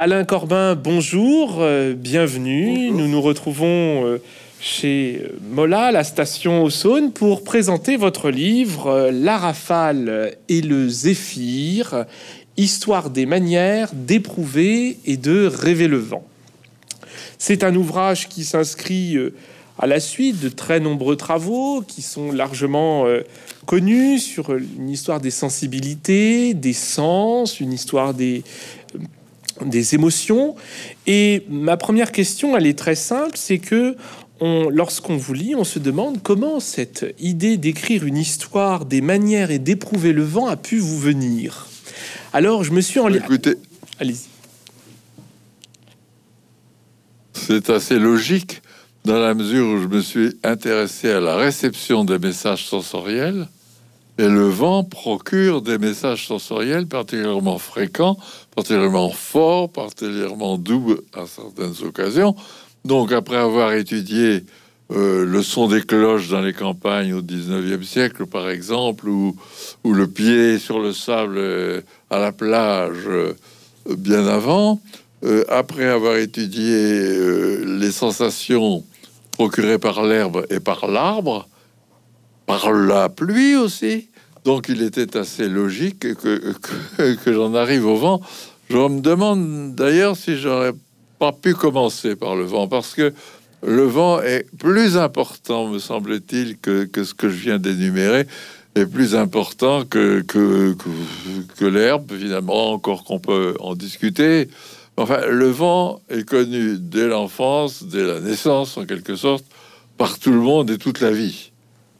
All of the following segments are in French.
Alain Corbin, bonjour, euh, bienvenue. Nous nous retrouvons euh, chez euh, Mola, la station au Saône, pour présenter votre livre La rafale et le zéphyr, histoire des manières d'éprouver et de rêver le vent. C'est un ouvrage qui s'inscrit à la suite de très nombreux travaux qui sont largement connus sur une histoire des sensibilités, des sens, une histoire des des émotions. Et ma première question, elle est très simple, c'est que lorsqu'on vous lit, on se demande comment cette idée d'écrire une histoire des manières et d'éprouver le vent a pu vous venir. Alors, je me suis en... Écoutez, allez-y. C'est assez logique dans la mesure où je me suis intéressé à la réception des messages sensoriels et le vent procure des messages sensoriels particulièrement fréquents, particulièrement forts, particulièrement doux à certaines occasions. Donc, après avoir étudié euh, le son des cloches dans les campagnes au 19e siècle, par exemple, ou, le pied sur le sable euh, à la plage euh, bien avant, après avoir étudié les sensations procurées par l'herbe et par l'arbre, par la pluie aussi. Donc il était assez logique que, que, j'en arrive au vent. Je me demande d'ailleurs si j'aurais pas pu commencer par le vent, parce que le vent est plus important, me semble-t-il, que, que, ce que je viens d'énumérer, est plus important que, que, que l'herbe, évidemment, encore qu'on peut en discuter. Enfin, le vent est connu dès l'enfance, dès la naissance, en quelque sorte, par tout le monde et toute la vie.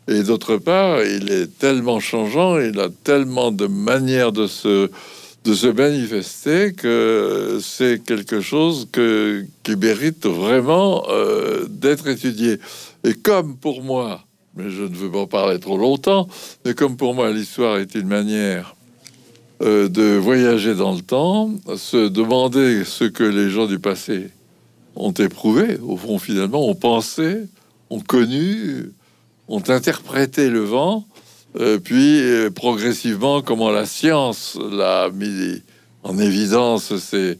Et d'autre part, il est tellement changeant, il a tellement de manières de se, de se manifester que c'est quelque chose qui mérite vraiment euh, d'être étudié. Et comme pour moi, mais je ne veux pas parler trop longtemps, mais comme pour moi l'histoire est une manière euh, de voyager dans le temps, se demander ce que les gens du passé ont éprouvé, au fond finalement, ont pensé, ont connu, ont interprété le vent, euh, puis euh, progressivement comment la science l'a mis en évidence ces,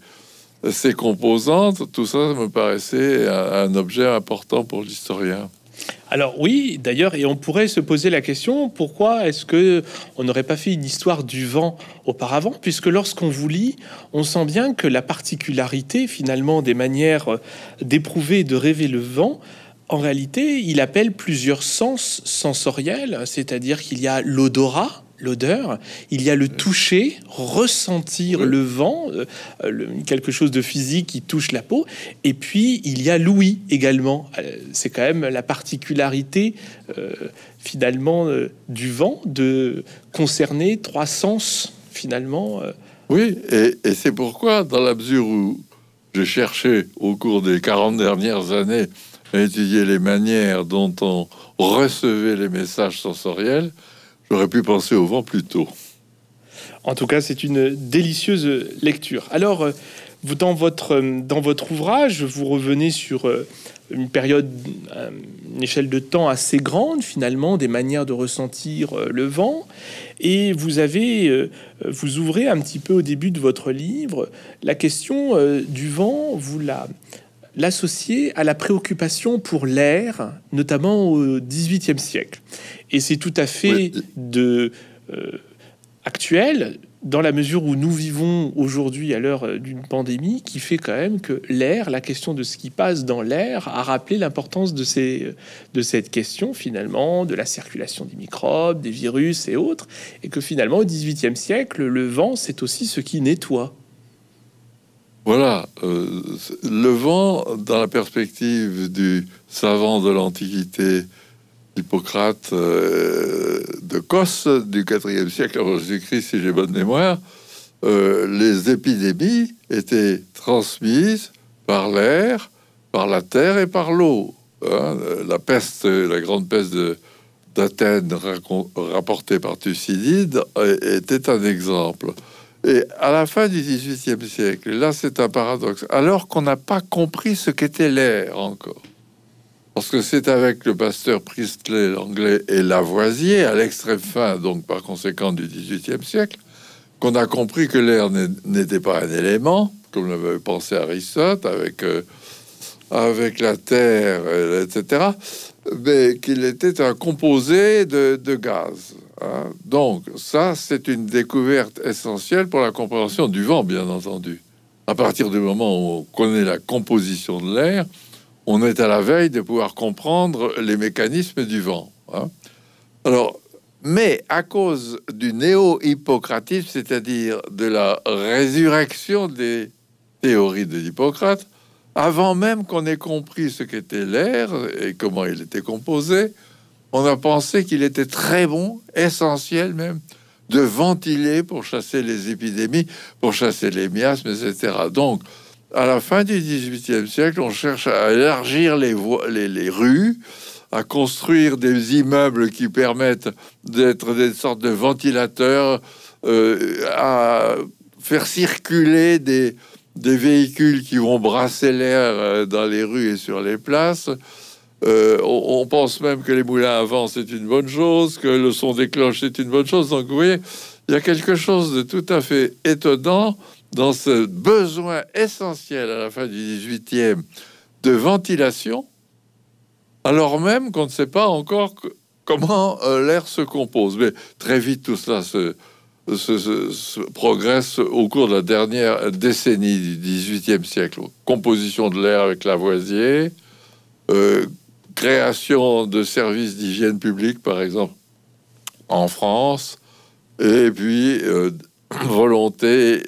ces composantes, tout ça me paraissait un, objet important pour l'historien. Alors oui, d'ailleurs, et on pourrait se poser la question pourquoi est-ce que on n'aurait pas fait une histoire du vent auparavant, puisque lorsqu'on vous lit, on sent bien que la particularité finalement des manières d'éprouver, de rêver le vent, en réalité, il appelle plusieurs sens sensoriels, c'est-à-dire qu'il y a l'odorat, l'odeur, il y a le toucher, ressentir le vent, euh, quelque chose de physique qui touche la peau, et puis il y a l'ouïe également. Euh, c'est quand même la particularité euh, finalement du vent de concerner trois sens finalement. Oui, et, et c'est pourquoi, dans la mesure où j'ai cherché au cours des 40 dernières années étudier les manières dont on recevait les messages sensoriels, j'aurais pu penser au vent plus tôt. En tout cas, c'est une délicieuse lecture. Alors, euh, dans, votre, euh, dans votre ouvrage, vous revenez sur euh, une période, une échelle de temps assez grande, finalement, des manières de ressentir le vent. Et vous avez, vous ouvrez un petit peu au début de votre livre la question du vent, vous la l'associer à la préoccupation pour l'air, notamment au XVIIIe siècle. Et c'est tout à fait de euh, actuel dans la mesure où nous vivons aujourd'hui à l'heure euh, d'une pandémie qui fait quand même que l'air, la question de ce qui passe dans l'air, a rappelé l'importance de, ces, de cette question finalement, de la circulation des microbes, des virus et autres, et que finalement au XVIIIe siècle, le vent, c'est aussi ce qui nettoie. Voilà, euh, le vent, dans la perspective du savant de l'Antiquité, Hippocrate euh, de Cos du IVe siècle avant Jésus-Christ, si j'ai bonne mémoire, euh, les épidémies étaient transmises par l'air, par la terre et par l'eau. Hein. la peste, la grande peste d'Athènes rapportée par Thucydide était un exemple. Et à la fin du XVIIIe siècle, là c'est un paradoxe, alors qu'on n'a pas compris ce qu'était l'air encore. Parce que c'est avec le pasteur Priestley, l'anglais, et Lavoisier, à l'extrême fin, donc par conséquent du XVIIIe siècle, qu'on a compris que l'air n'était pas un élément, comme l'avait pensé Aristote, avec, euh, avec la Terre, etc., qu'il était un composé de, gaz. Hein. Donc, ça, c'est une découverte essentielle pour la compréhension du vent, bien entendu. À partir du moment où on connaît la composition de l'air, on est à la veille de pouvoir comprendre les mécanismes du vent. Hein. Alors, mais à cause du néo-hippocratisme, c'est-à-dire de la résurrection des théories de Hippocrate, avant même qu'on ait compris ce qu'était l'air et comment il était composé, on a pensé qu'il était très bon, essentiel même, de ventiler pour chasser les épidémies, pour chasser les miasmes, etc. Donc, à la fin du XVIIIe siècle, on cherche à élargir les, les, les rues, à construire des immeubles qui permettent d'être des sortes de ventilateurs, euh, à faire circuler des, des véhicules qui vont brasser l'air euh, dans les rues et sur les places. Euh, on, pense même que les moulins à vent, c'est une bonne chose, que le son des cloches, c'est une bonne chose. Donc, vous voyez, il y a quelque chose de tout à fait étonnant dans ce besoin essentiel à la fin du 18e de ventilation alors même qu'on ne sait pas encore comment euh, l'air se compose. Mais très vite, tout cela se, progresse au cours de la dernière décennie du XVIIIe siècle. Composition de l'air avec Lavoisier, euh, création de services d'hygiène publique, par exemple, en France, et puis euh, volonté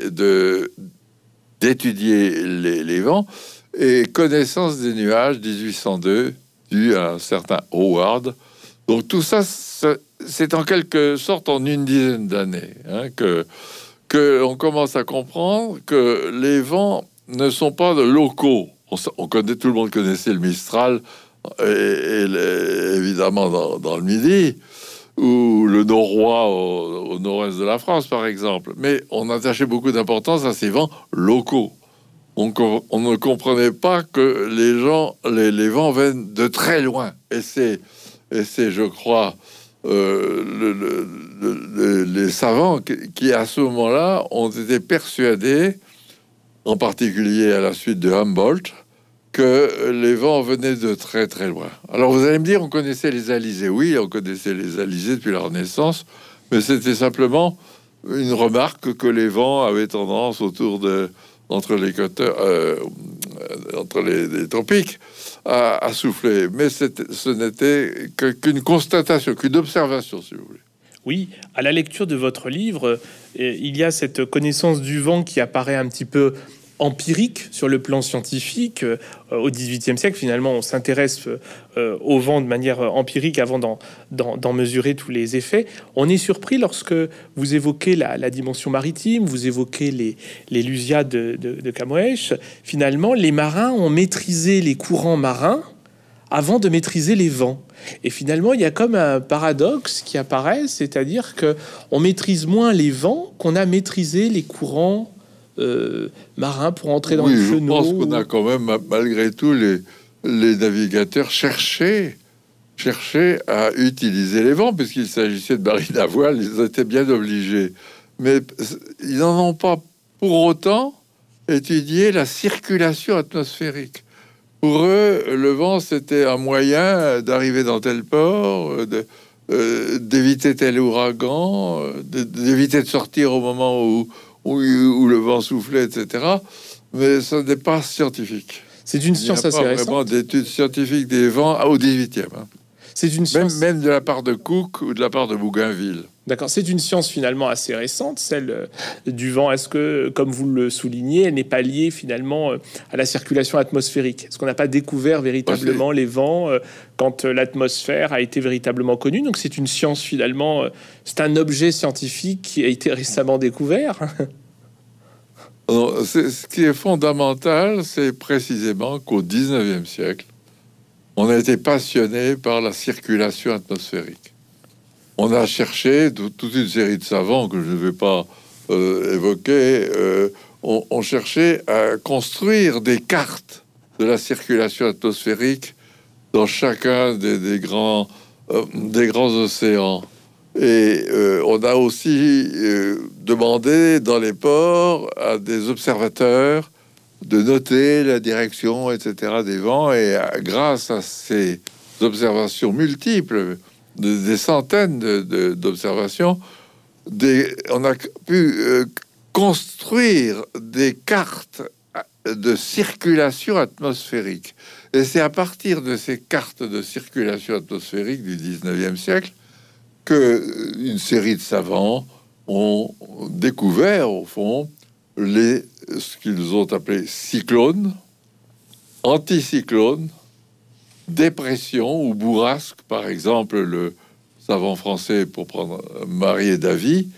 d'étudier les, les, vents et connaissance des nuages 1802 un certain Howard. Donc tout ça, c'est en quelque sorte en une dizaine d'années hein, que, que on commence à comprendre que les vents ne sont pas locaux. On, connaît, tout le monde connaissait le Mistral, évidemment dans, le Midi, ou le Norois au, au nord-est de la France, par exemple. Mais on attachait beaucoup d'importance à ces vents locaux on, ne comprenait pas que les gens, les, vents viennent de très loin. Et c'est, et c'est, je crois, euh, les savants qui, à ce moment-là, ont été persuadés, en particulier à la suite de Humboldt, que les vents venaient de très très loin. Alors vous allez me dire, on connaissait les alizés. Oui, on connaissait les alizés depuis la Renaissance, mais c'était simplement une remarque que les vents avaient tendance autour de entre les euh, entre les, tropiques, à, souffler. Mais ce n'était qu'une constatation, qu'une observation, si vous voulez. Oui, à la lecture de votre livre, euh, il y a cette connaissance du vent qui apparaît un petit peu empirique sur le plan scientifique. Euh, au XVIIIe siècle, finalement, on s'intéresse euh, au vent de manière empirique avant d'en mesurer tous les effets. On est surpris lorsque vous évoquez la, dimension maritime, vous évoquez les, les Lusias de, de, de Finalement, les marins ont maîtrisé les courants marins avant de maîtriser les vents. Et finalement, il y a comme un paradoxe qui apparaît, c'est-à-dire que on maîtrise moins les vents qu'on a maîtrisé les courants euh, marins pour entrer dans oui, les Je pense qu'on a quand même, malgré tout, les, les navigateurs cherchaient, cherchaient à utiliser les vents, puisqu'il s'agissait de marines à voile, ils étaient bien obligés. Mais ils n'en ont pas pour autant étudié la circulation atmosphérique. Pour eux, le vent, c'était un moyen d'arriver dans tel port, de, euh, d'éviter tel ouragan, d'éviter de sortir au moment où, où, le vent soufflait, etc. Mais ce n'est pas scientifique. C'est une science assez récente. vraiment d'études scientifiques des vents au 18e. Hein. C'est une science... même, même de la part de Cook ou de la part de Bougainville. D'accord, c'est une science finalement assez récente, celle euh, du vent. Est-ce que, comme vous le soulignez, elle n'est pas liée finalement euh, à la circulation atmosphérique? Est-ce qu'on n'a pas découvert véritablement les vents euh, quand l'atmosphère a été véritablement connue? Donc c'est une science finalement, c'est un objet scientifique qui a été récemment découvert. ce qui est fondamental, c'est précisément qu'au 19e siècle, on a été passionné par la circulation atmosphérique. On a cherché toute une série de savants que je ne vais pas euh, évoquer. Euh, on, cherchait à construire des cartes de la circulation atmosphérique dans chacun des, grands, euh, des grands océans. Et on a aussi demandé dans les ports à des observateurs de noter la direction, etc. des vents. Et euh, grâce à ces observations multiples, des centaines d'observations, on a pu euh, construire des cartes de circulation atmosphérique. Et c'est à partir de ces cartes de circulation atmosphérique du 19e siècle que euh, une série de savants ont découvert, au fond, les, ce qu'ils ont appelé cyclones, anticyclones, dépressions ou bourrasques. Par exemple, le savant français, pour prendre Marie et David,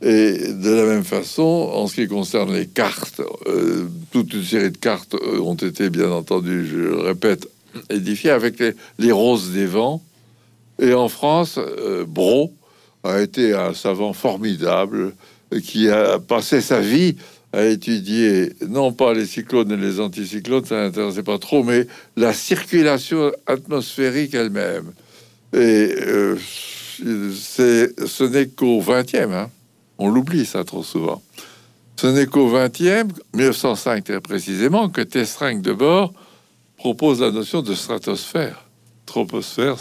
et de la même façon, en ce qui concerne les cartes, euh, toute une série de cartes euh, ont été, bien entendu, je le répète, édifiées avec les, roses des vents. Et en France, euh, Bro a été un savant formidable qui a passé sa vie à étudier non pas les cyclones et les anticyclones, ça n'intéressait pas trop, mais la circulation atmosphérique elle-même. Et c'est, ce n'est qu'au 20e, hein, on l'oublie ça trop souvent. Ce n'est qu'au 20e, 1905 très précisément, que Testring de bord propose la notion de stratosphère, troposphère,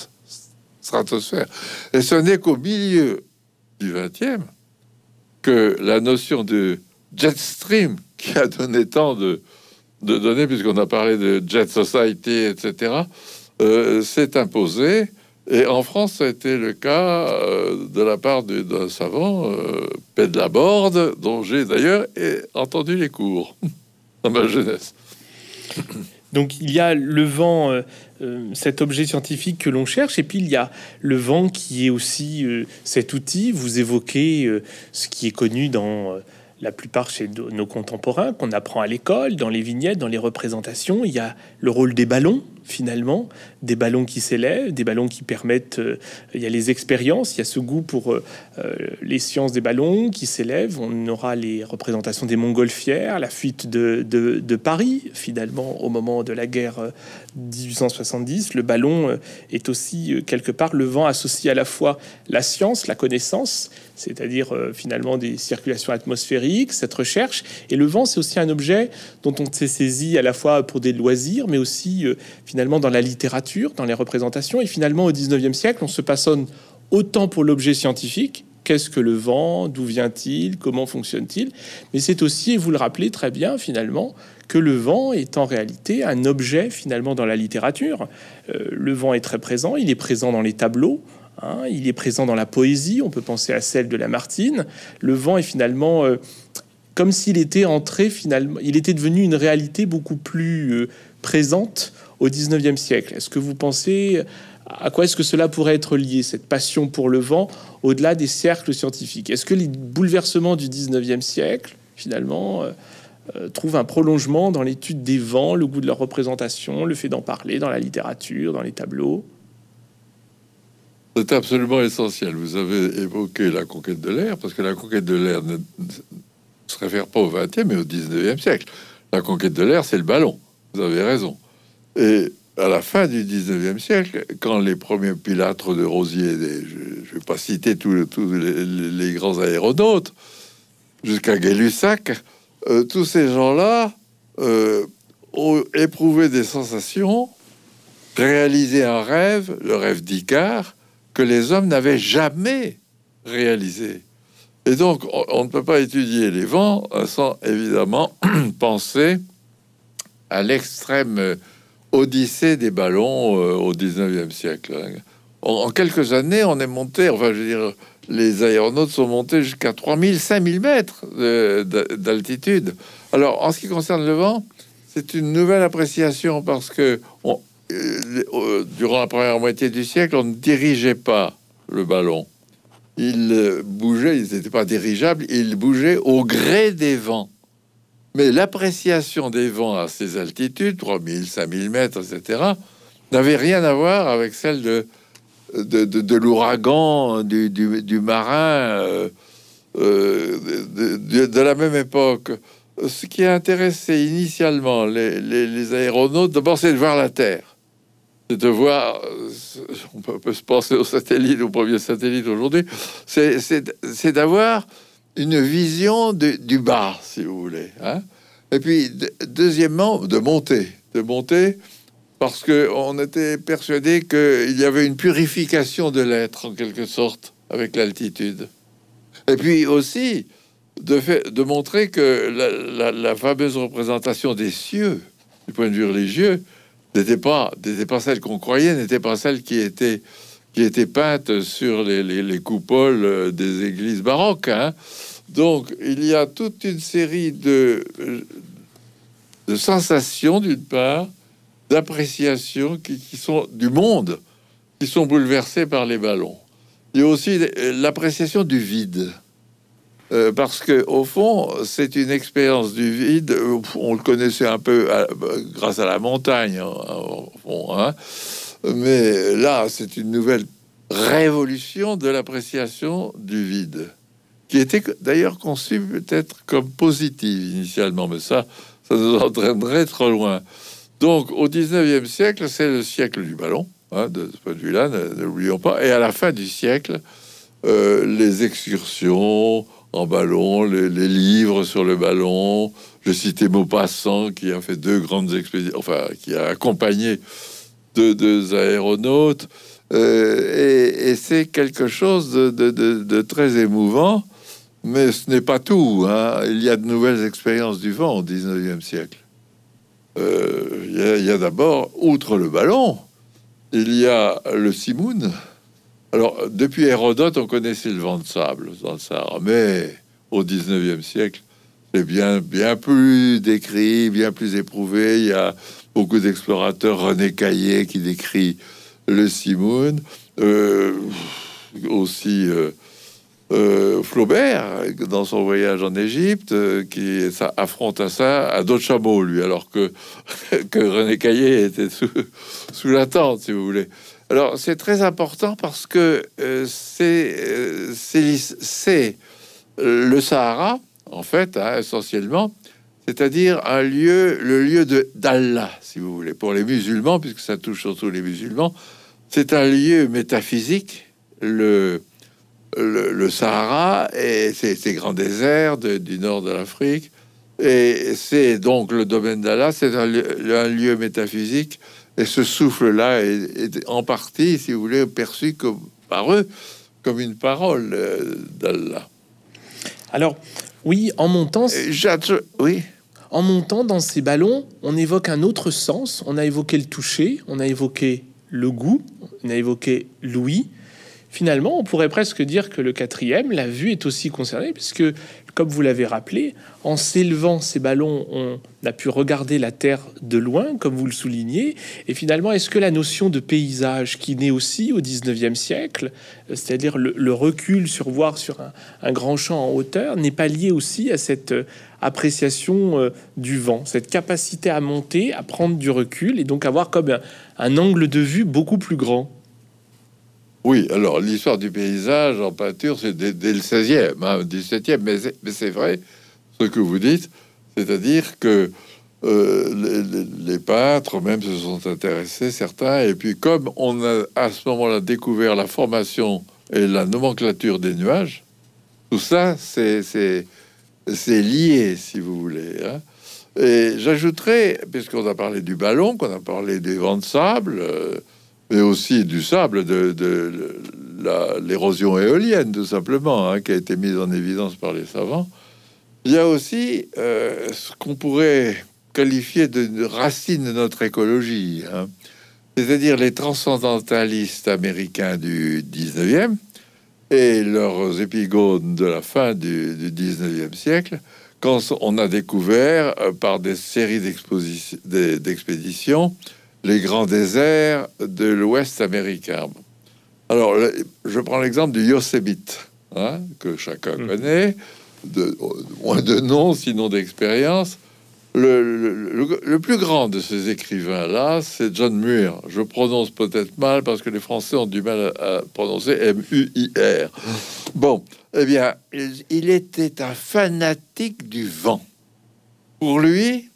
stratosphère. Et ce n'est qu'au milieu du 20e que la notion de jet stream, qui a donné tant de, de données, puisqu'on a parlé de jet society, etc., euh, s'est imposée et en France, ça a été le cas euh, de la part d'un savant, euh, Borde, dont j'ai d'ailleurs entendu les cours dans ma jeunesse. Donc il y a le vent, euh, euh, cet objet scientifique que l'on cherche, et puis il y a le vent qui est aussi cet outil. Vous évoquez ce qui est connu dans la plupart chez nos contemporains, qu'on apprend à l'école, dans les vignettes, dans les représentations. Il y a le rôle des ballons, finalement, des ballons qui s'élèvent, des ballons qui permettent, euh, il y a les expériences, il y a ce goût pour euh, euh, les sciences des ballons qui s'élèvent, on aura les représentations des montgolfières, la fuite de, Paris, finalement, au moment de la guerre 1870, le ballon est aussi quelque part le vent associé à la fois la science, la connaissance, c'est-à-dire finalement des circulations atmosphériques, cette recherche, et le vent c'est aussi un objet dont on s'est saisi à la fois pour des loisirs, mais aussi finalement finalement dans la littérature, dans les représentations. Et finalement, au 19e siècle, on se passonne autant pour l'objet scientifique, qu'est-ce que le vent, d'où vient-il, comment fonctionne-t-il, mais c'est aussi, et vous le rappelez très bien finalement, que le vent est en réalité un objet finalement dans la littérature. Euh, le vent est très présent, il est présent dans les tableaux, hein, il est présent dans la poésie, on peut penser à celle de Lamartine. Le vent est finalement euh, comme s'il était entré finalement, il était devenu une réalité beaucoup plus euh, présente au 19e siècle. Est-ce que vous pensez à quoi est-ce que cela pourrait être lié, cette passion pour le vent, au-delà des cercles scientifiques? Est-ce que les bouleversements du 19e siècle, finalement, euh, trouvent un prolongement dans l'étude des vents, le goût de leur représentation, le fait d'en parler dans la littérature, dans les tableaux? C'est absolument essentiel. Vous avez évoqué la conquête de l'air, parce que la conquête de l'air ne se réfère pas au 20e, mais au 19e siècle. La conquête de l'air, c'est le ballon. Vous avez raison. Et à la fin du 19e siècle, quand les premiers pilâtres de Rosier, je ne vais pas citer tous, les, grands aéronautes, jusqu'à Gay-Lussac, euh, tous ces gens-là euh, ont éprouvé des sensations, réalisé un rêve, le rêve d'Icare, que les hommes n'avaient jamais réalisé. Et donc, on, ne peut pas étudier les vents sans évidemment penser à l'extrême odyssée des ballons euh, au 19e siècle. En, quelques années, on est monté, enfin, je veux dire, les aéronautes sont montés jusqu'à 3000, 5000 mètres d'altitude. Alors, en ce qui concerne le vent, c'est une nouvelle appréciation parce que euh, euh, durant la première moitié du siècle, on ne dirigeait pas le ballon. Il bougeait, il n'était pas dirigeable, il bougeait au gré des vents. Mais l'appréciation des vents à ces altitudes, 3000, 5000 mètres, etc., n'avait rien à voir avec celle de, de, l'ouragan, du, marin euh, euh, de, la même époque. Ce qui a intéressé initialement les, les, aéronautes, d'abord, c'est de voir la Terre. De voir, on peut, se penser aux satellites, aux premiers satellites aujourd'hui, c'est d'avoir une vision du bas, si vous voulez. Hein. Et puis, deuxièmement, de monter, de monter, parce que on était persuadé qu'il y avait une purification de l'être en quelque sorte avec l'altitude. Et puis aussi de, fait, de montrer que la, fameuse représentation des cieux, du point de vue religieux, n'était pas, pas celle qu'on croyait, n'était pas celle qui était, qui peinte sur les, les, coupoles des églises baroques. Hein. Donc, il y a toute une série de, de sensations, d'une part, d'appréciation qui, sont du monde, qui sont bouleversées par les ballons. Il y a aussi l'appréciation du vide. Euh, parce que au fond, c'est une expérience du vide. On le connaissait un peu grâce à la montagne, au fond, hein. mais là, c'est une nouvelle révolution de l'appréciation du vide qui était d'ailleurs conçu peut-être comme positive initialement, mais ça, ça nous entraînerait trop loin. Donc, au 19e siècle, c'est le siècle du ballon, hein, de ce point de vue-là, n'oublions pas. Et à la fin du siècle, euh, les excursions en ballon, les, livres sur le ballon. Je citais Maupassant, qui a fait deux grandes expéditions, enfin, qui a accompagné deux, deux aéronautes. Euh, et, c'est quelque chose de, très émouvant mais ce n'est pas tout. Hein. Il y a de nouvelles expériences du vent au 19e siècle. Euh, il y a, d'abord, outre le ballon, il y a le simoun. Alors, depuis Hérodote, on connaissait le vent de sable dans le Sahara, mais au 19e siècle, c'est bien, bien plus décrit, bien plus éprouvé. Il y a beaucoup d'explorateurs, René Caillé qui décrit le simoun. Euh, aussi euh, euh, Flaubert, dans son voyage en Égypte, qui affronte à ça à d'autres chameaux, lui, alors que, que René Caillé était sous, sous la tente, si vous voulez. Alors, c'est très important parce que euh, c'est c'est le Sahara, en fait, hein, essentiellement, c'est-à-dire un lieu, le lieu de d'Allah, si vous voulez, pour les musulmans, puisque ça touche surtout les musulmans. C'est un lieu métaphysique. Le, le, Sahara et ces, grands déserts du nord de l'Afrique. Et c'est donc le domaine d'Allah, c'est un, lieu métaphysique. Et ce souffle-là est, en partie, si vous voulez, perçu comme, par eux comme une parole euh, d'Allah. Alors, oui, en montant... Oui en montant dans ces ballons, on évoque un autre sens. On a évoqué le toucher, on a évoqué le goût, on a évoqué l'ouïe finalement, on pourrait presque dire que le quatrième, la vue est aussi concernée, puisque, comme vous l'avez rappelé, en s'élevant ces ballons, on a pu regarder la Terre de loin, comme vous le soulignez. Et finalement, est-ce que la notion de paysage, qui naît aussi au 19e siècle, c'est-à-dire le, recul sur voir sur un, grand champ en hauteur, n'est pas liée aussi à cette appréciation euh, du vent, cette capacité à monter, à prendre du recul et donc avoir comme un angle de vue beaucoup plus grand? Oui, alors l'histoire du paysage en peinture, c'est dès, le 16e, hein, 17e, mais c'est vrai ce que vous dites, c'est-à-dire que euh, les, peintres même se sont intéressés, certains, et puis comme on a à ce moment-là découvert la formation et la nomenclature des nuages, tout ça, c'est lié, si vous voulez. Hein. Et j'ajouterais, puisqu'on a parlé du ballon, qu'on a parlé des vents de sable, euh, mais aussi du sable, de, l'érosion éolienne, tout simplement, hein, qui a été mise en évidence par les savants. Il y a aussi euh, ce qu'on pourrait qualifier de, racine de notre écologie, hein. c'est-à-dire les transcendantalistes américains du 19e et leurs épigones de la fin du, du 19e siècle, quand on a découvert euh, par des séries d'expéditions les grands déserts de l'Ouest américain. Alors, je prends l'exemple du Yosemite, hein, que chacun mmh. connaît, de, moins de nom, sinon d'expérience. Le, plus grand de ces écrivains-là, c'est John Muir. Je prononce peut-être mal parce que les Français ont du mal à, prononcer M-U-I-R. Bon, eh bien, il était un fanatique du vent. Pour lui,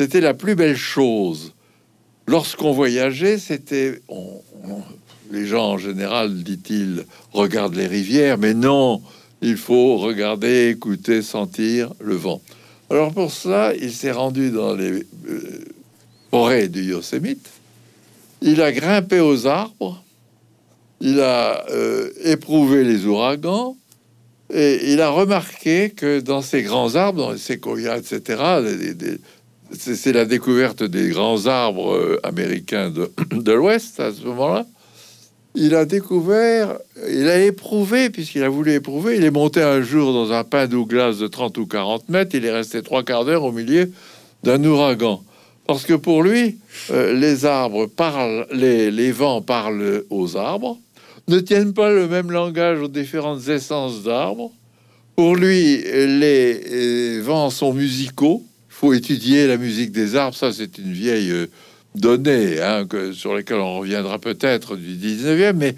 c'était la plus belle chose Lorsqu'on voyageait, c'était... les gens en général, dit-il, regardent les rivières, mais non, il faut regarder, écouter, sentir le vent. Alors pour cela, il s'est rendu dans les euh, forêts du Yosemite. Il a grimpé aux arbres. Il a euh, éprouvé les ouragans. Et il a remarqué que dans ces grands arbres, dans les séquoias, etc., c'est la découverte des grands arbres euh, américains de, l'Ouest à ce moment-là. Il a découvert, il a éprouvé, puisqu'il a voulu éprouver, il est monté un jour dans un pain Douglas de 30 ou 40 mètres, il est resté trois quarts d'heure au milieu d'un ouragan. Parce que pour lui, euh, les arbres parlent, les, les vents parlent aux arbres, ne tiennent pas le même langage aux différentes essences d'arbres. Pour lui, les, vents sont musicaux. Faut étudier la musique des arbres. Ça, c'est une vieille euh, donnée hein, que, sur laquelle on reviendra peut-être du 19e. Mais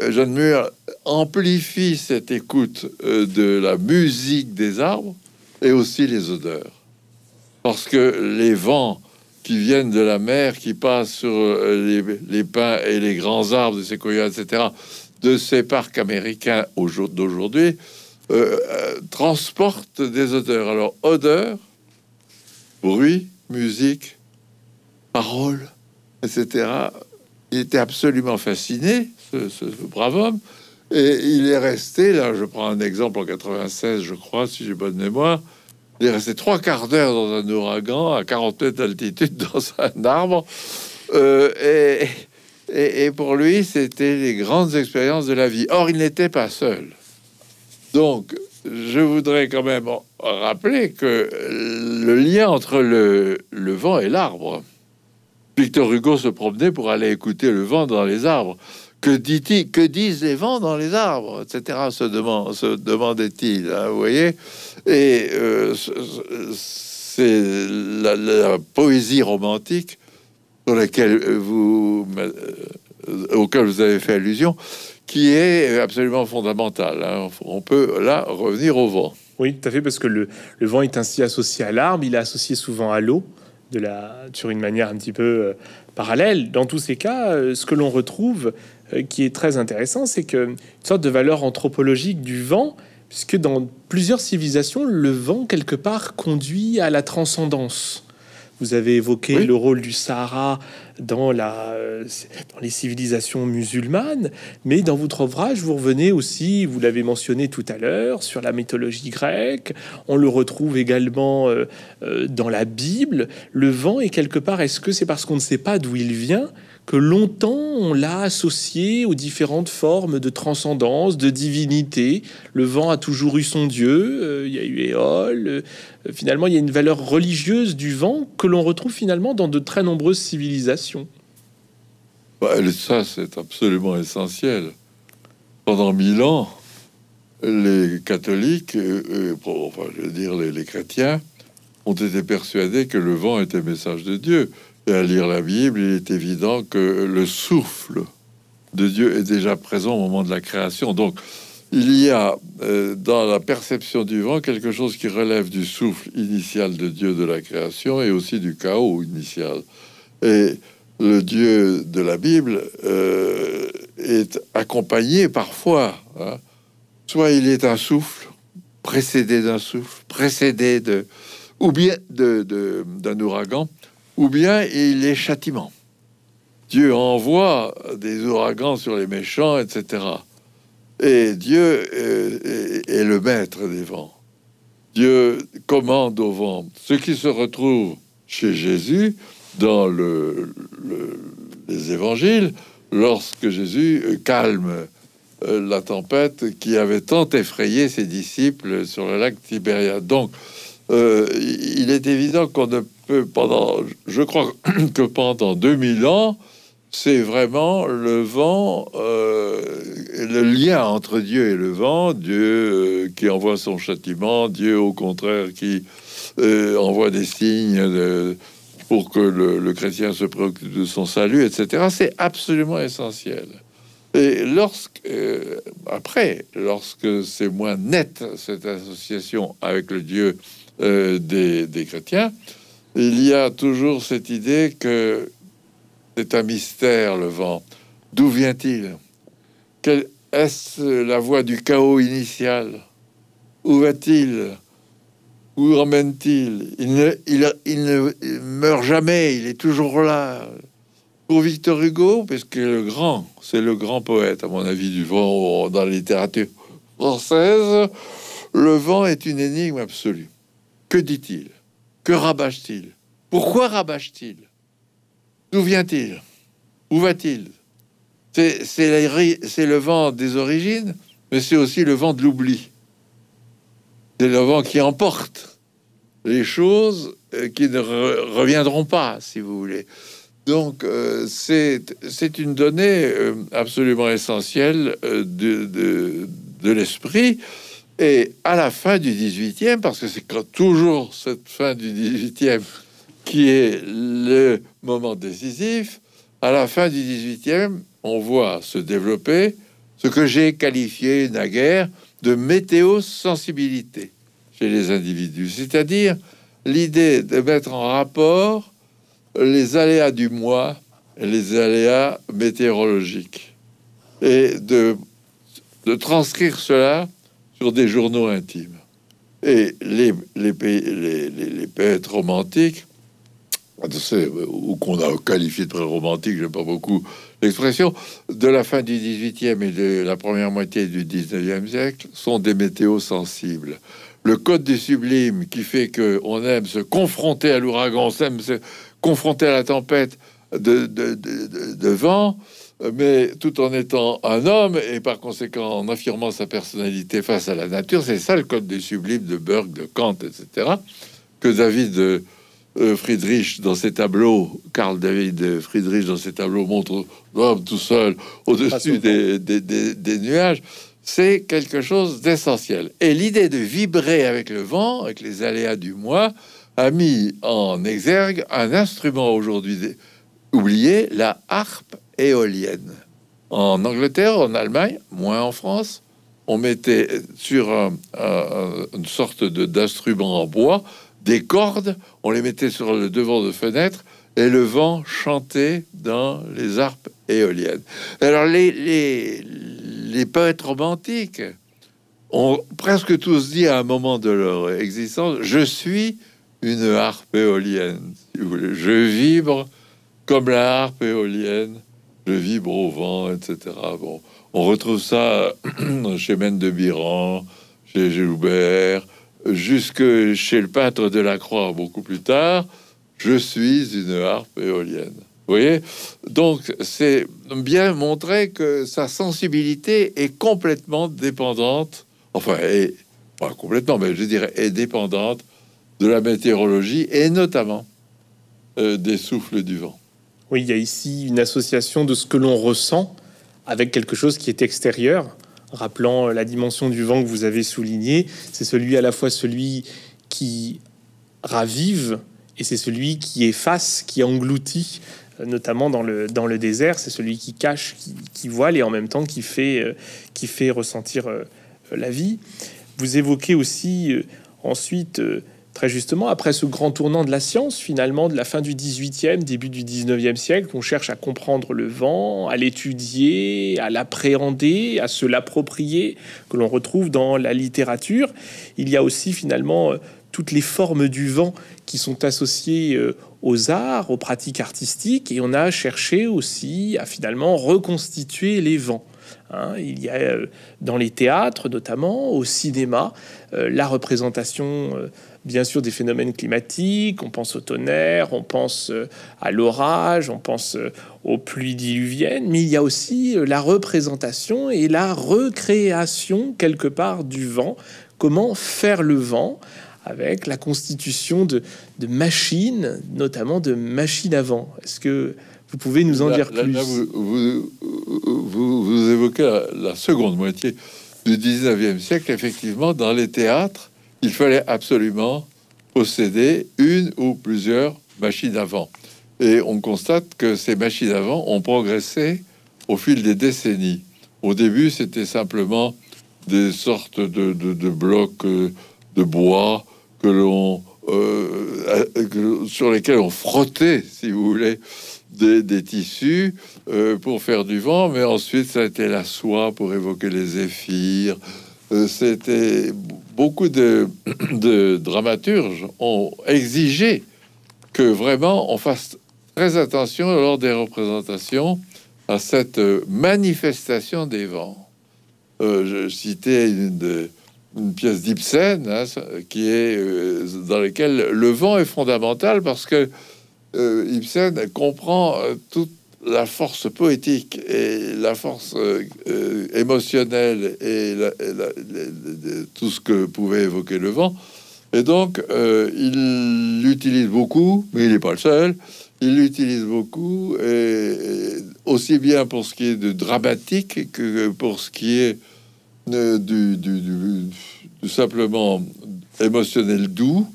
euh, John Muir amplifie cette écoute euh, de la musique des arbres et aussi les odeurs. Parce que les vents qui viennent de la mer, qui passent sur les, pins et les grands arbres de séquoia, etc., de ces parcs américains d'aujourd'hui, euh, euh, transportent des odeurs. Alors, odeur, bruit, musique, parole, etc. Il était absolument fasciné, ce, brave homme. Et il est resté, là, je prends un exemple en 96, je crois, si j'ai bonne mémoire, il est resté trois quarts d'heure dans un ouragan à 40 mètres d'altitude dans un arbre. Euh, et, et, pour lui, c'était les grandes expériences de la vie. Or, il n'était pas seul. Donc, je voudrais quand même rappeler que le lien entre le, vent et l'arbre. Victor Hugo se promenait pour aller écouter le vent dans les arbres. Que, dit que disent les vents dans les arbres, etc. se, demandait-il. Hein, vous voyez Et euh, c'est la, poésie romantique sur laquelle euh, auquel vous avez fait allusion, qui est absolument fondamentale. Hein. On peut là revenir au vent. Oui, tout à fait, parce que le, vent est ainsi associé à l'arbre, il est associé souvent à l'eau, de la, sur une manière un petit peu euh, parallèle. Dans tous ces cas, ce que l'on retrouve, euh, qui est très intéressant, c'est que une sorte de valeur anthropologique du vent, puisque dans plusieurs civilisations, le vent quelque part conduit à la transcendance. Vous avez évoqué le rôle du Sahara dans, la, euh, dans les civilisations musulmanes, mais dans votre ouvrage, vous revenez aussi, vous l'avez mentionné tout à l'heure, sur la mythologie grecque. On le retrouve également euh, dans la Bible. Le vent est quelque part, est-ce que c'est parce qu'on ne sait pas d'où il vient que longtemps on l'a associé aux différentes formes de transcendance, de divinité. Le vent a toujours eu son dieu, euh, il y a eu Éole. Euh, finalement, il y a une valeur religieuse du vent que l'on retrouve finalement dans de très nombreuses civilisations. Bah, ça, c'est absolument essentiel. Pendant mille ans, les catholiques, euh, enfin, je veux dire les chrétiens, ont été persuadés que le vent était message de Dieu et à lire la Bible, il est évident que le souffle de Dieu est déjà présent au moment de la création. Donc, il y a euh, dans la perception du vent quelque chose qui relève du souffle initial de Dieu de la création et aussi du chaos initial. Et le Dieu de la Bible euh, est accompagné parfois, hein, soit il est un souffle, précédé d'un souffle, précédé de, ou bien d'un de, d'un ouragan, ou bien il est châtiment. Dieu envoie des ouragans sur les méchants, etc. Et Dieu est, le maître des vents. Dieu commande au vent. Ce qui se retrouve chez Jésus dans le, les évangiles, lorsque Jésus calme euh, la tempête qui avait tant effrayé ses disciples sur le lac Tibériade. Donc, euh, il est évident qu'on ne pendant, je crois que pendant 2000 ans, c'est vraiment le vent, euh, le lien entre Dieu et le vent, Dieu euh, qui envoie son châtiment, Dieu au contraire qui euh, envoie des signes pour que le, chrétien se préoccupe de son salut, etc. C'est absolument essentiel. Et lorsque, après, lorsque c'est moins net cette association avec le Dieu des, des chrétiens, il y a toujours cette idée que c'est un mystère, le vent. D'où vient-il? Est-ce la voie du chaos initial? Où va-t-il? Où emmène-t-il? Il ne, meurt jamais, il est toujours là. Pour Victor Hugo, parce que le grand, c'est le grand poète, à mon avis, du vent dans la littérature française, le vent est une énigme absolue. Que dit-il? Que rabâche-t-il? Pourquoi rabâche-t-il? D'où vient-il? Où va-t-il? C'est le vent des origines, mais c'est aussi le vent de l'oubli. C'est le vent qui emporte les choses euh, qui ne reviendront pas, si vous voulez. Donc, euh, c'est une donnée euh, absolument essentielle de, de l'esprit. Et à la fin du 18e, parce que c'est toujours cette fin du 18e qui est le moment décisif, à la fin du 18e, on voit se développer ce que j'ai qualifié naguère de météosensibilité chez les individus, c'est-à-dire l'idée de mettre en rapport les aléas du mois et les aléas météorologiques et de, de transcrire cela sur des journaux intimes. Et les, les, les, les poètes romantiques ou qu'on a qualifié de pré-romantique, j'aime pas beaucoup l'expression, de la fin du 18e et de la première moitié du 19e siècle sont des météos sensibles. Le code du sublime qui fait que on aime se confronter à l'ouragan, on aime se confronter à la tempête de, de, de, vent, mais tout en étant un homme et par conséquent en affirmant sa personnalité face à la nature, c'est ça le code du sublime de Burke, de Kant, etc., que David euh, Friedrich dans ses tableaux, Carl David Friedrich dans ses tableaux montre l'homme tout seul au-dessus des, des, nuages, c'est quelque chose d'essentiel. Et l'idée de vibrer avec le vent, avec les aléas du mois, a mis en exergue un instrument aujourd'hui oublié, la harpe éolienne. En Angleterre, en Allemagne, moins en France, on mettait sur une sorte d'instrument en bois des cordes, on les mettait sur le devant de fenêtre et le vent chantait dans les harpes éoliennes. Alors les, les, les poètes romantiques ont presque tous dit à un moment de leur existence, je suis une harpe éolienne. Je vibre comme la harpe éolienne, je vibre au vent, etc. Bon, on retrouve ça chez Mène de Biran, chez Joubert, jusque chez le peintre de la Croix beaucoup plus tard, je suis une harpe éolienne. Vous voyez? Donc, c'est bien montrer que sa sensibilité est complètement dépendante, enfin, est, pas complètement, mais je dirais, est dépendante de la météorologie et notamment euh, des souffles du vent. Oui, il y a ici une association de ce que l'on ressent avec quelque chose qui est extérieur rappelant la dimension du vent que vous avez souligné. C'est celui à la fois celui qui ravive et c'est celui qui efface, qui engloutit, notamment dans le, dans le désert. C'est celui qui cache, qui, voile et en même temps qui fait, euh, qui fait ressentir euh, la vie. Vous évoquez aussi euh, ensuite Très justement, après ce grand tournant de la science, finalement, de la fin du 18e, début du 19e siècle, on cherche à comprendre le vent, à l'étudier, à l'appréhender, à se l'approprier, que l'on retrouve dans la littérature. Il y a aussi finalement euh, toutes les formes du vent qui sont associées euh, aux arts, aux pratiques artistiques, et on a cherché aussi à finalement reconstituer les vents. Hein. il y a euh, dans les théâtres notamment, au cinéma, la représentation bien sûr des phénomènes climatiques, on pense au tonnerre, on pense euh, à l'orage, on pense euh, aux pluies diluviennes, mais il y a aussi euh, la représentation et la recréation quelque part du vent. Comment faire le vent avec la constitution de, machines, notamment de machines à vent? Est-ce que vous pouvez nous en dire plus? vous, vous, évoquez la, la, seconde moitié du 19e siècle, effectivement, dans les théâtres il fallait absolument posséder une ou plusieurs machines à vent. Et on constate que ces machines à vent ont progressé au fil des décennies. Au début, c'était simplement des sortes de, blocs euh, de bois que l'on euh, sur lesquels on frottait, si vous voulez, des, tissus euh, pour faire du vent. Mais ensuite, ça a été la soie pour évoquer les zéphyrs. C'était beaucoup de, dramaturges ont exigé que vraiment on fasse très attention lors des représentations à cette manifestation des vents. Euh, je citais une, une pièce d'Ibsen hein, qui est euh, dans laquelle le vent est fondamental parce que euh, Ibsen comprend toute la force poétique et la force émotionnelle et, tout ce que pouvait évoquer le vent. Et donc, il l'utilise beaucoup, mais il n'est pas le seul. Il l'utilise beaucoup, et, aussi bien pour ce qui est de dramatique que pour ce qui est du, simplement émotionnel doux.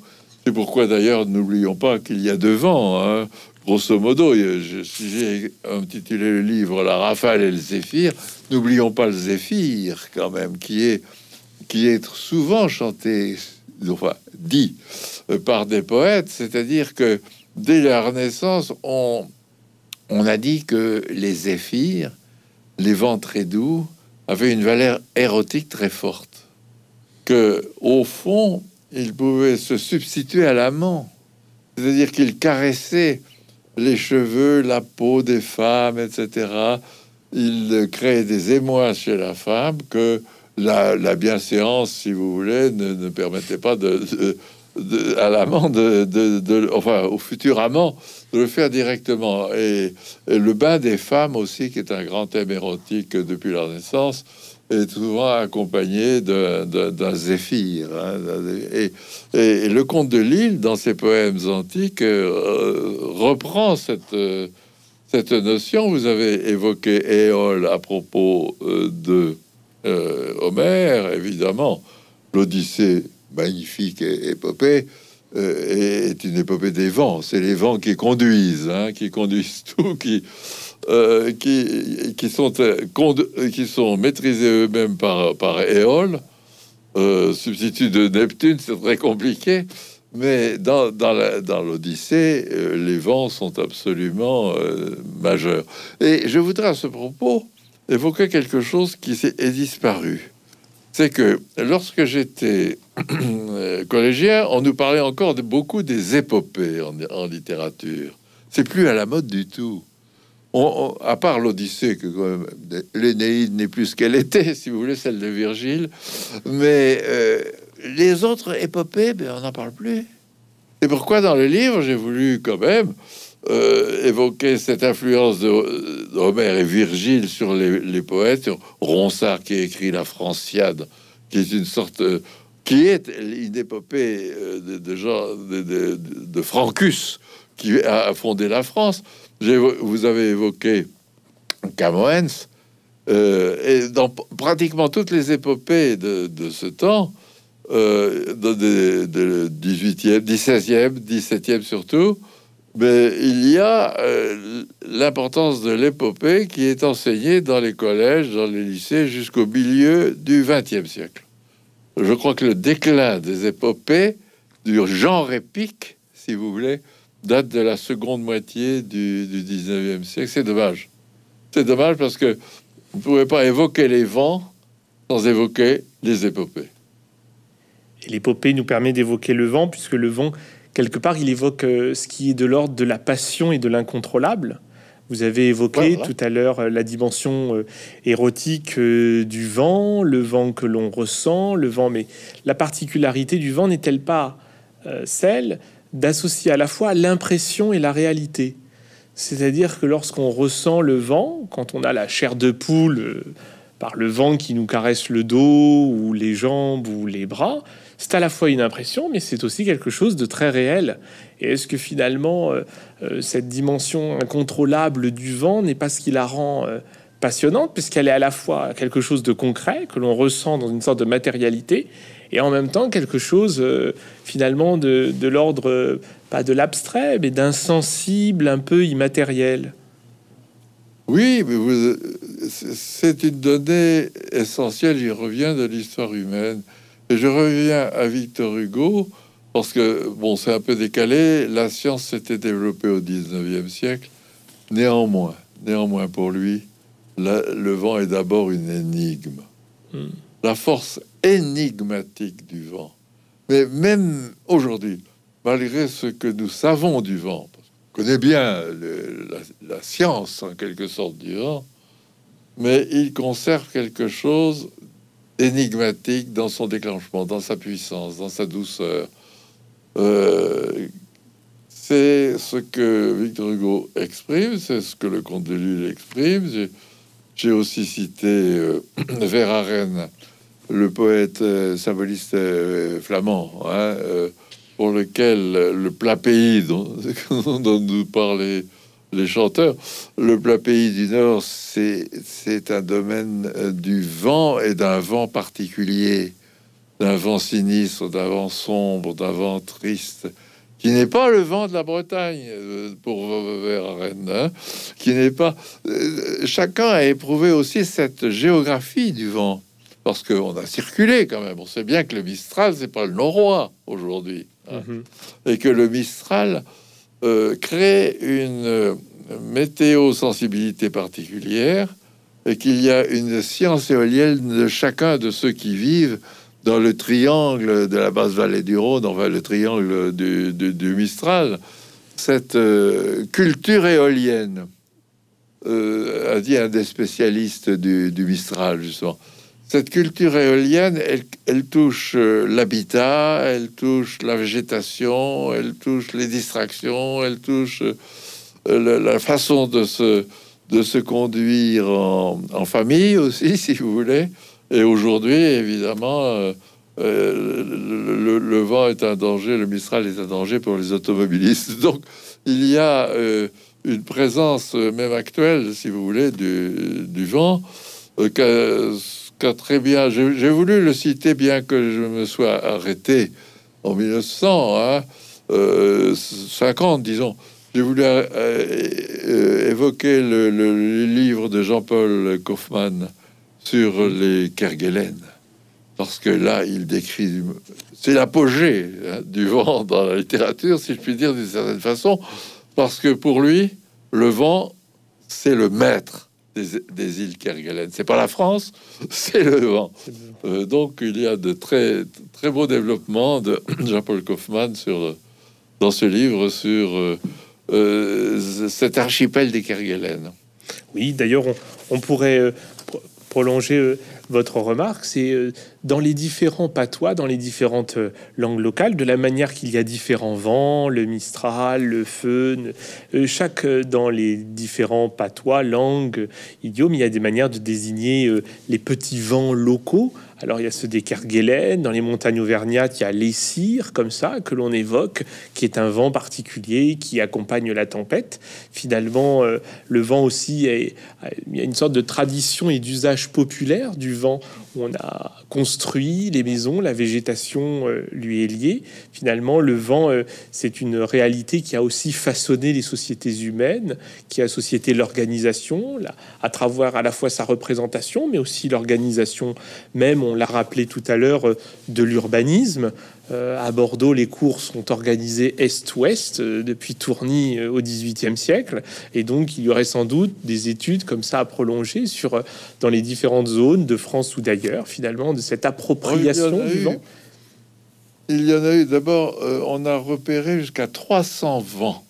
C'est pourquoi d'ailleurs, n'oublions pas qu'il y a devant, hein, grosso modo, j'ai intitulé le livre La rafale et le zéphyr, n'oublions pas le zéphyr quand même, qui est, qui est souvent chanté, enfin dit euh, par des poètes, c'est-à-dire que dès la Renaissance, on, on a dit que les zéphyrs, les vents très doux, avait une valeur érotique très forte, que au fond, il pouvait se substituer à l'amant, c'est-à-dire qu'il caressait les cheveux, la peau des femmes, etc. Il créait des émois chez la femme que la, bienséance, si vous voulez, ne, permettait pas de, à l'amant de, enfin au futur amant de le faire directement et, le bain des femmes aussi qui est un grand thème érotique depuis la naissance est souvent accompagné d'un zéphyr hein, et, le comte de Lille dans ses poèmes antiques euh, reprend cette cette notion. Vous avez évoqué Éole à propos euh, de euh, Homère évidemment. l'Odyssée magnifique épopée euh, est une épopée des vents. C'est les vents qui conduisent, hein, qui conduisent tout, qui, euh, qui, qui, sont, euh, qui sont maîtrisés eux-mêmes par, par Éole. substitut de Neptune, c'est très compliqué. Mais dans, dans l'Odyssée, les vents sont absolument majeurs. Et je voudrais à ce propos évoquer quelque chose qui s'est disparu c'est que lorsque j'étais collégien, on nous parlait encore de beaucoup des épopées en, littérature. C'est plus à la mode du tout. à part l'Odyssée, que l'Énéide n'est plus ce qu'elle était, si vous voulez, celle de Virgile, mais euh, les autres épopées, ben, on n'en parle plus. Et pourquoi dans le livre, j'ai voulu quand même euh, évoquer cette influence d'Homère et Virgile sur les, poètes, Ronsard qui écrit la Franciade, qui est une sorte, euh, qui est une épopée euh, de, de, genre de, de, Francus qui a fondé la France. Vous avez évoqué Camoens, et dans pratiquement toutes les épopées de, ce temps, de, 18e, 16e, 17e surtout, mais il y a euh, l'importance de l'épopée qui est enseignée dans les collèges, dans les lycées jusqu'au milieu du XXe siècle. Je crois que le déclin des épopées, du genre épique, si vous voulez, date de la seconde moitié du, du 19e siècle. C'est dommage. C'est dommage parce que vous ne pouvez pas évoquer les vents sans évoquer les épopées. Et l'épopée nous permet d'évoquer le vent, puisque le vent quelque part, il évoque euh, ce qui est de l'ordre de la passion et de l'incontrôlable. Vous avez évoqué tout à l'heure euh, la dimension euh, érotique du vent, le vent que l'on ressent, le vent. Mais la particularité du vent n'est-elle pas celle d'associer à la fois l'impression et la réalité? C'est-à-dire que lorsqu'on ressent le vent, quand on a la chair de poule par le vent qui nous caresse le dos ou les jambes ou les bras, c'est à la fois une impression, mais c'est aussi quelque chose de très réel. Et est-ce que finalement, euh, euh, cette dimension incontrôlable du vent n'est pas ce qui la rend euh, passionnante, puisqu'elle est à la fois quelque chose de concret, que l'on ressent dans une sorte de matérialité, et en même temps quelque chose finalement de, de l'ordre, pas de l'abstrait, mais d'insensible, un peu immatériel? Oui, c'est une donnée essentielle, il revient de l'histoire humaine. Et je reviens à Victor Hugo, parce que, bon, c'est un peu décalé, la science s'était développée au 19e siècle. Néanmoins, néanmoins pour lui, le vent est d'abord une énigme. Hmm. La force énigmatique du vent. Mais même aujourd'hui, malgré ce que nous savons du vent, parce qu'on connaît bien la, la, science en quelque sorte du vent, mais il conserve quelque chose d'énigmatique dans son déclenchement, dans sa puissance, dans sa douceur. Euh, c'est ce que Victor Hugo exprime, c'est ce que le comte de Lille exprime. J'ai aussi cité euh, Verhaeren, le poète euh, symboliste euh, flamand, hein, pour lequel le plat pays dont, dont, nous parlaient les chanteurs, le plat pays du Nord, c'est un domaine du vent et d'un vent particulier, d'un vent sinistre, d'un vent sombre, d'un vent triste qui n'est pas le vent de la Bretagne euh, pour Rennes, hein, qui n'est pas. Euh, chacun a éprouvé aussi cette géographie du vent, parce qu'on a circulé quand même. On sait bien que le Mistral, c'est pas le Norois aujourd'hui, hein, mhm. et que le Mistral euh, crée une météo sensibilité particulière, et qu'il y a une science éolienne de chacun de ceux qui vivent dans le triangle de la basse vallée du Rhône, enfin le triangle du, du, Mistral, cette euh, culture éolienne, euh, a dit un des spécialistes du, du, Mistral, justement. Cette culture éolienne, elle, touche euh, l'habitat, elle touche la végétation, elle touche les distractions, elle touche la, la, façon de se, de se conduire en, famille aussi, si vous voulez. Et aujourd'hui, évidemment, euh, euh, le, vent est un danger, le Mistral est un danger pour les automobilistes. Donc, il y a euh, une présence, même actuelle, si vous voulez, du, vent, très bien. J'ai voulu le citer, bien que je me sois arrêté en 1900, 50, hein, disons. J'ai voulu évoquer le, le, livre de Jean-Paul Kaufmann sur les Kerguelen, parce que là, il décrit, c'est l'apogée hein, du vent dans la littérature, si je puis dire d'une certaine façon, parce que pour lui, le vent, c'est le maître des, îles Kerguelen. C'est pas la France, c'est le vent. Euh, donc, il y a de très très beaux développements de Jean-Paul Kaufmann sur dans ce livre sur euh, euh, cet archipel des Kerguelen. Oui, d'ailleurs, on, on, pourrait prolonger votre remarque, c'est euh, dans les différents patois, dans les différentes euh, langues locales, de la manière qu'il y a différents vents, le mistral, le feu, chaque dans les différents patois, langues, idiomes, il y a des manières de désigner les petits vents locaux alors il y a ceux des Kerguelen, dans les montagnes auvergnates, il y a l'essir, comme ça, que l'on évoque, qui est un vent particulier qui accompagne la tempête. Finalement, euh, le vent aussi, est, il y a une sorte de tradition et d'usage populaire du vent. On a construit les maisons, la végétation euh, lui est liée. Finalement, le vent, euh, c'est une réalité qui a aussi façonné les sociétés humaines, qui a société l'organisation, à travers à la fois sa représentation, mais aussi l'organisation même on l'a rappelé tout à l'heure, euh, de l'urbanisme. Euh, à Bordeaux, les cours sont organisés est-ouest euh, depuis Tourny au XVIIIe siècle, et donc il y aurait sans doute des études comme ça à prolonger sur dans les différentes zones de France ou d'ailleurs, finalement, de cette appropriation du vent. Il y en a eu d'abord, on a repéré jusqu'à 300 vents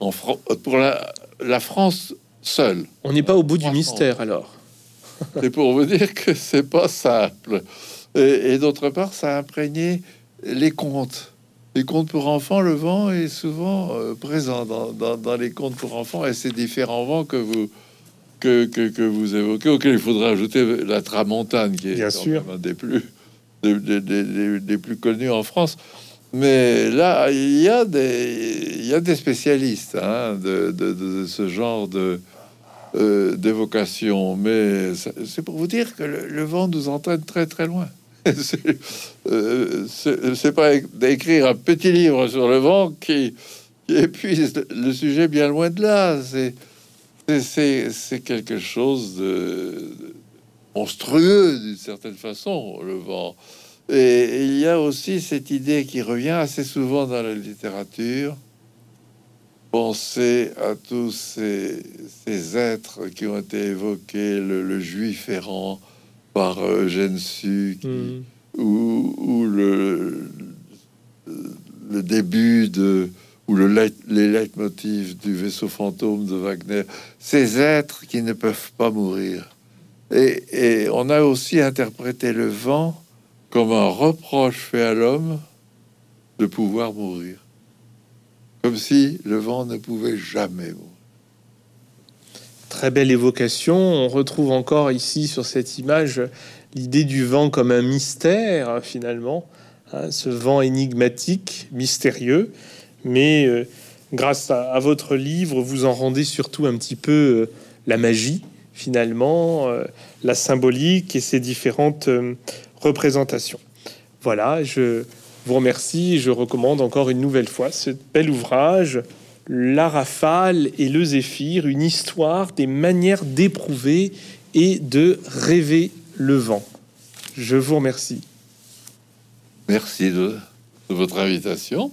en pour la, la France seule. On n'est pas au bout du mystère alors. C'est pour vous dire que c'est pas simple. Et, d'autre part, ça a imprégné les contes. Les contes pour enfants, le vent est souvent euh, présent dans, les contes pour enfants et ces différents vents que vous, que, que, vous évoquez, auquel il faudrait ajouter la tramontane, qui est Bien sûr. un des plus, des, des, plus connus en France. Mais là, il y a des, il y a des spécialistes hein, de, de, ce genre de, euh, d'évocation, mais c'est pour vous dire que le, vent nous entraîne très très loin. Euh, c'est pas d'écrire un petit livre sur le vent qui, épuise le sujet bien loin de là. C'est quelque chose de monstrueux d'une certaine façon, le vent. Et il y a aussi cette idée qui revient assez souvent dans la littérature penser à tous ces, êtres qui ont été évoqués, le, juif errant, par Eugène qui- Hmm. ou, ou le, le début de ou le leit- les leitmotifs du vaisseau fantôme de Wagner, ces êtres qui ne peuvent pas mourir. Et, et on a aussi interprété le vent comme un reproche fait à l'homme de pouvoir mourir, comme si le vent ne pouvait jamais mourir. Très belle évocation. On retrouve encore ici sur cette image l'idée du vent comme un mystère finalement, hein, ce vent énigmatique, mystérieux. Mais euh, grâce à, votre livre, vous en rendez surtout un petit peu euh, la magie finalement, euh, la symbolique et ses différentes représentations. Voilà, je vous remercie et je recommande encore une nouvelle fois ce bel ouvrage la rafale et le zéphyr, une histoire des manières d'éprouver et de rêver le vent. Je vous remercie. Merci de votre invitation.